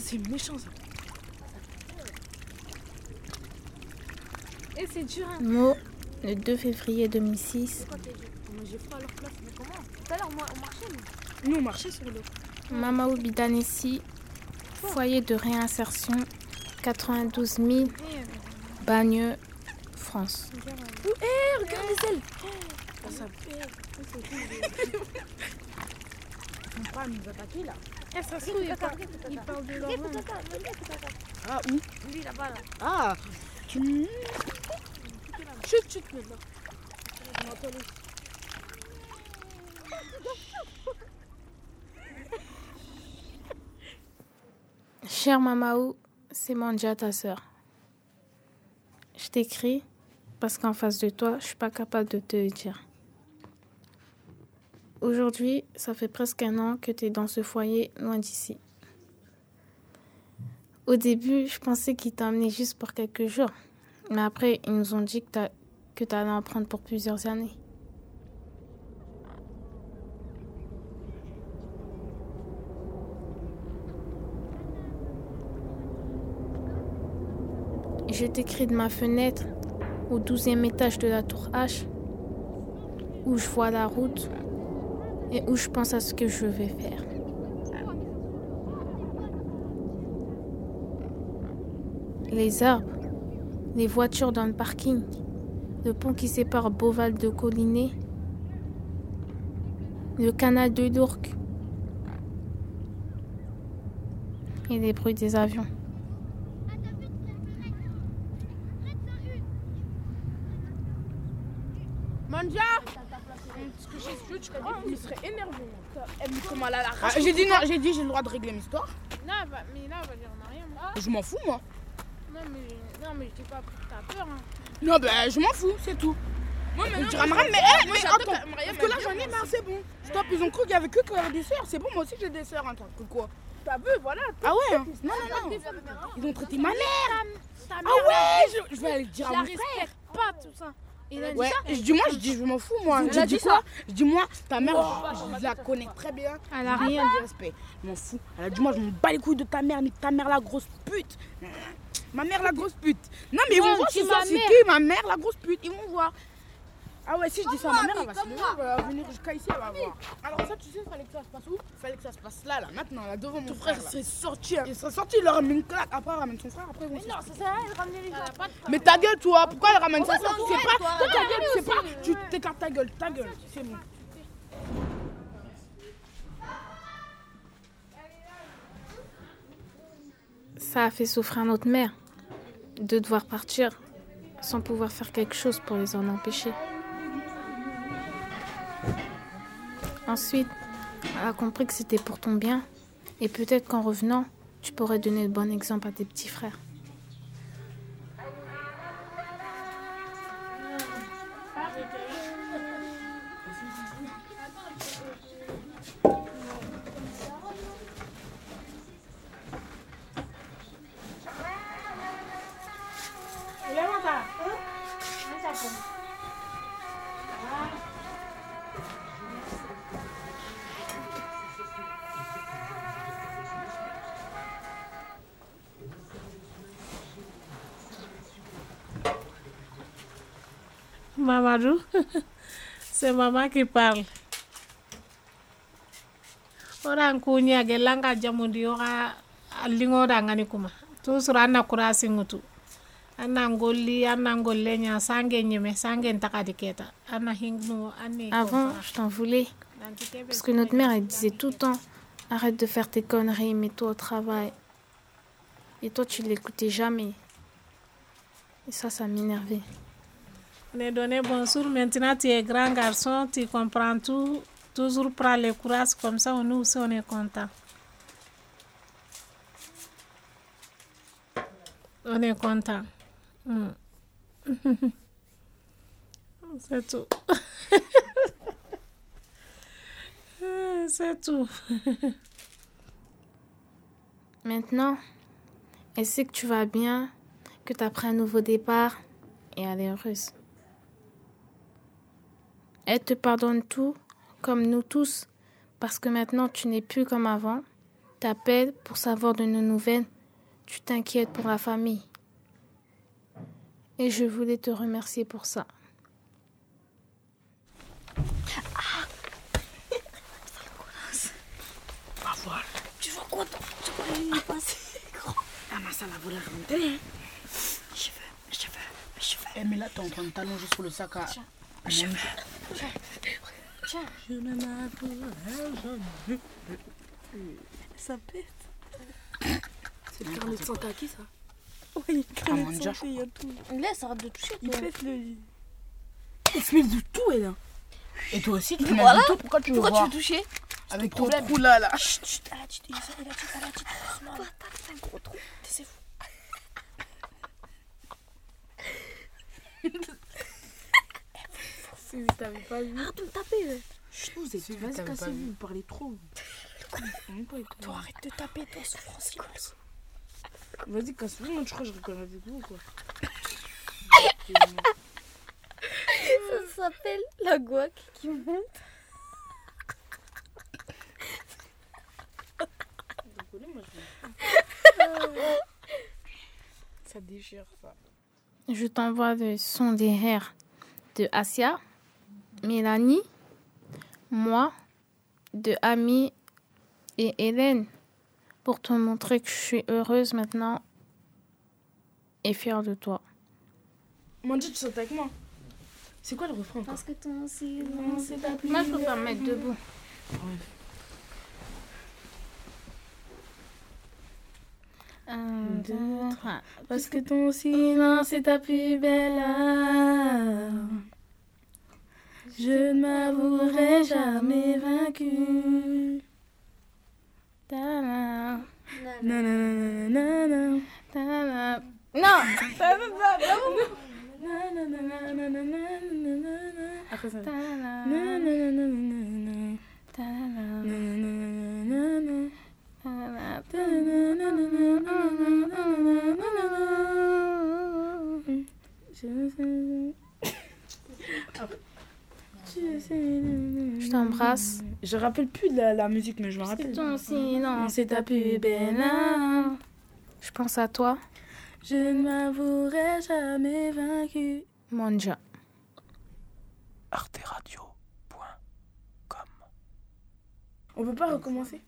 c'est méchant ça. Et c'est dur, hein. Mot, le 2 février 2006. Moi, j'ai froid à leur place, mais comment? Tout à l'heure, moi, on marchait, nous. Nous, on marchait sur l'eau. Mamaou Bidanessi, foyer de réinsertion, 92 000, Bagneux, France. Eh, regarde les ailes Oh, ça pas nous attaquer là. Eh, ça se trouve, il parle, il parle de leur. Ah, où Lui, là-bas, là. Ah. Chut, chut, maintenant. Cher Mamaou, c'est Mandja, ta sœur. Je t'écris parce qu'en face de toi, je suis pas capable de te dire. Aujourd'hui, ça fait presque un an que tu es dans ce foyer loin d'ici. Au début, je pensais qu'ils t'emmenaient juste pour quelques jours. Mais après, ils nous ont dit que tu allais en prendre pour plusieurs années. Je t'écris de ma fenêtre au douzième étage de la tour H, où je vois la route et où je pense à ce que je vais faire. Les arbres, les voitures dans le parking, le pont qui sépare Beauval de Collinet, le canal de Lourdes et les bruits des avions. Manja Ce que j'ai tu il serait énervé. Comment elle a la rage J'ai dit non, j'ai dit j'ai le droit de régler mes histoires. Non, bah, mais là, on va dire on a rien. moi. Je m'en fous moi. Non, mais, non, mais je t'ai pas pris que t'as peur. Hein. Non, bah je m'en fous, c'est tout. Moi, à moi, Mariam, mais, eh, mais j'attends attends, parce que là j'en ai on marre, c'est bon. Stop, ils ont cru qu'il y avait que des sœurs. C'est bon, moi aussi j'ai des sœurs, hein, que quoi T'as vu, voilà. Ah ouais hein. Non, non, non. Ils ont traité ma mère. Ah ouais, je, je vais aller le dire Je à mon frère. pas, tout ça. Il a dit Ouais, ça je dis moi, je dis je m'en fous moi. Je dis dit quoi Je dis moi, ta mère, je, je la connais très bien. Elle a rien de respect. Je m'en fous. Elle a dit moi, je m'en bats les couilles de ta mère, ni ta mère la grosse pute. Ma mère la grosse pute. Non mais ils vont voir soir c'est qui ma mère la grosse pute. Ils vont voir. Ah ouais, si je dis ça à ma mère, elle va se lever, elle va venir jusqu'à ici, elle va voir. Alors ça, tu sais, fallait que ça se passe où? Fallait que ça se passe là, là, maintenant, là, devant mon Ton frère. frère là. serait sorti. hein. Il serait sorti, il leur ramène une claque. Après, il ramène son frère, après, ils vont Mais non, ça sert à rien de ramener les gens. mais ta gueule, toi, pourquoi elle ramène sa soeur Tu sais pas toi. Ta gueule, tu sais pas. Tu t'écartes ta gueule, ta gueule, c'est bon. Ça a fait souffrir notre mère de devoir partir sans pouvoir faire quelque chose pour les en empêcher. Ensuite, elle a compris que c'était pour ton bien et peut-être qu'en revenant, tu pourrais donner le bon exemple à tes petits frères. Mamadou, c'est maman qui parle. Oran kunya gelanga jamundi oka lingo da ngani kuma. Toujours anna kurasi ngutu. Anna ngolli, anna ngolle nya sange nyeme, sange ntakadi keta. Anna hingnu, anni. Avant, je t'en voulais parce que notre mère, elle disait tout le temps arrête de faire tes conneries, mets-toi au travail. Et toi, tu l'écoutais jamais. Et ça, ça m'énervait. On est donné bonjour, maintenant tu es grand garçon, tu comprends tout. Toujours prends le courage comme ça, nous aussi on est content. On est content. Mm. C'est tout. C'est tout. Maintenant, sait que tu vas bien, que tu as pris un nouveau départ? Et elle est heureuse. Elle te pardonne tout, comme nous tous, parce que maintenant tu n'es plus comme avant t'appelles pour savoir de nos nouvelles. Tu t'inquiètes pour la famille. Et je voulais te remercier pour ça. Ah Bah voilà. Tu vois quoi Tu vois est passé grand. Ah, mais ça la voulait remonter. Je veux, je veux, je veux. Eh, mais là, train de t'allonger sur le sac à. Je veux. Tiens, tiens. Je ne m'avouerai jamais. Ça pète. C'est le carnet de santé à qui ça Ouais, il Ah, je il y a tout. Laisse, arrête de toucher. Il pète le. Il se met de tout, elle. hein. Et toi aussi, tu te mets de tout. Pourquoi tu veux Pourquoi tu voir veux toucher Avec ton trou là. Chut, chut, un gros trou. Si t'avais pas vu. Arrête de me taper. ouais. Chut, vous êtes Vas-y, cassez-vous. Vous parlez trop. Toi, arrête de taper, toi, souffrance. Vas-y, casse-vous. Moi, je crois que je reconnais avec vous ou quoi Ça s'appelle la guac qui monte. Ça déchire, ça. Je t'envoie le son des rires de Asia, Mélanie, moi, de Ami et Hélène pour te montrer que je suis heureuse maintenant et fière de toi. Mandy, tu sautes avec moi. C'est quoi le refrain Parce que ton silence est ta plus Moi, je peux pas me mettre debout. Un, deux, trois. Parce que ton silence est ta plus belle âme. Je ne m'avouerai jamais vaincu. Ta-da, Nananana. ta-da. Non Après Je rappelle plus de la, la musique, mais je me C'est rappelle. ton silence, C'est ta plus belle. Je pense à toi, Je ne m'avouerai jamais vaincu. Monja. arteradio.com On peut pas recommencer?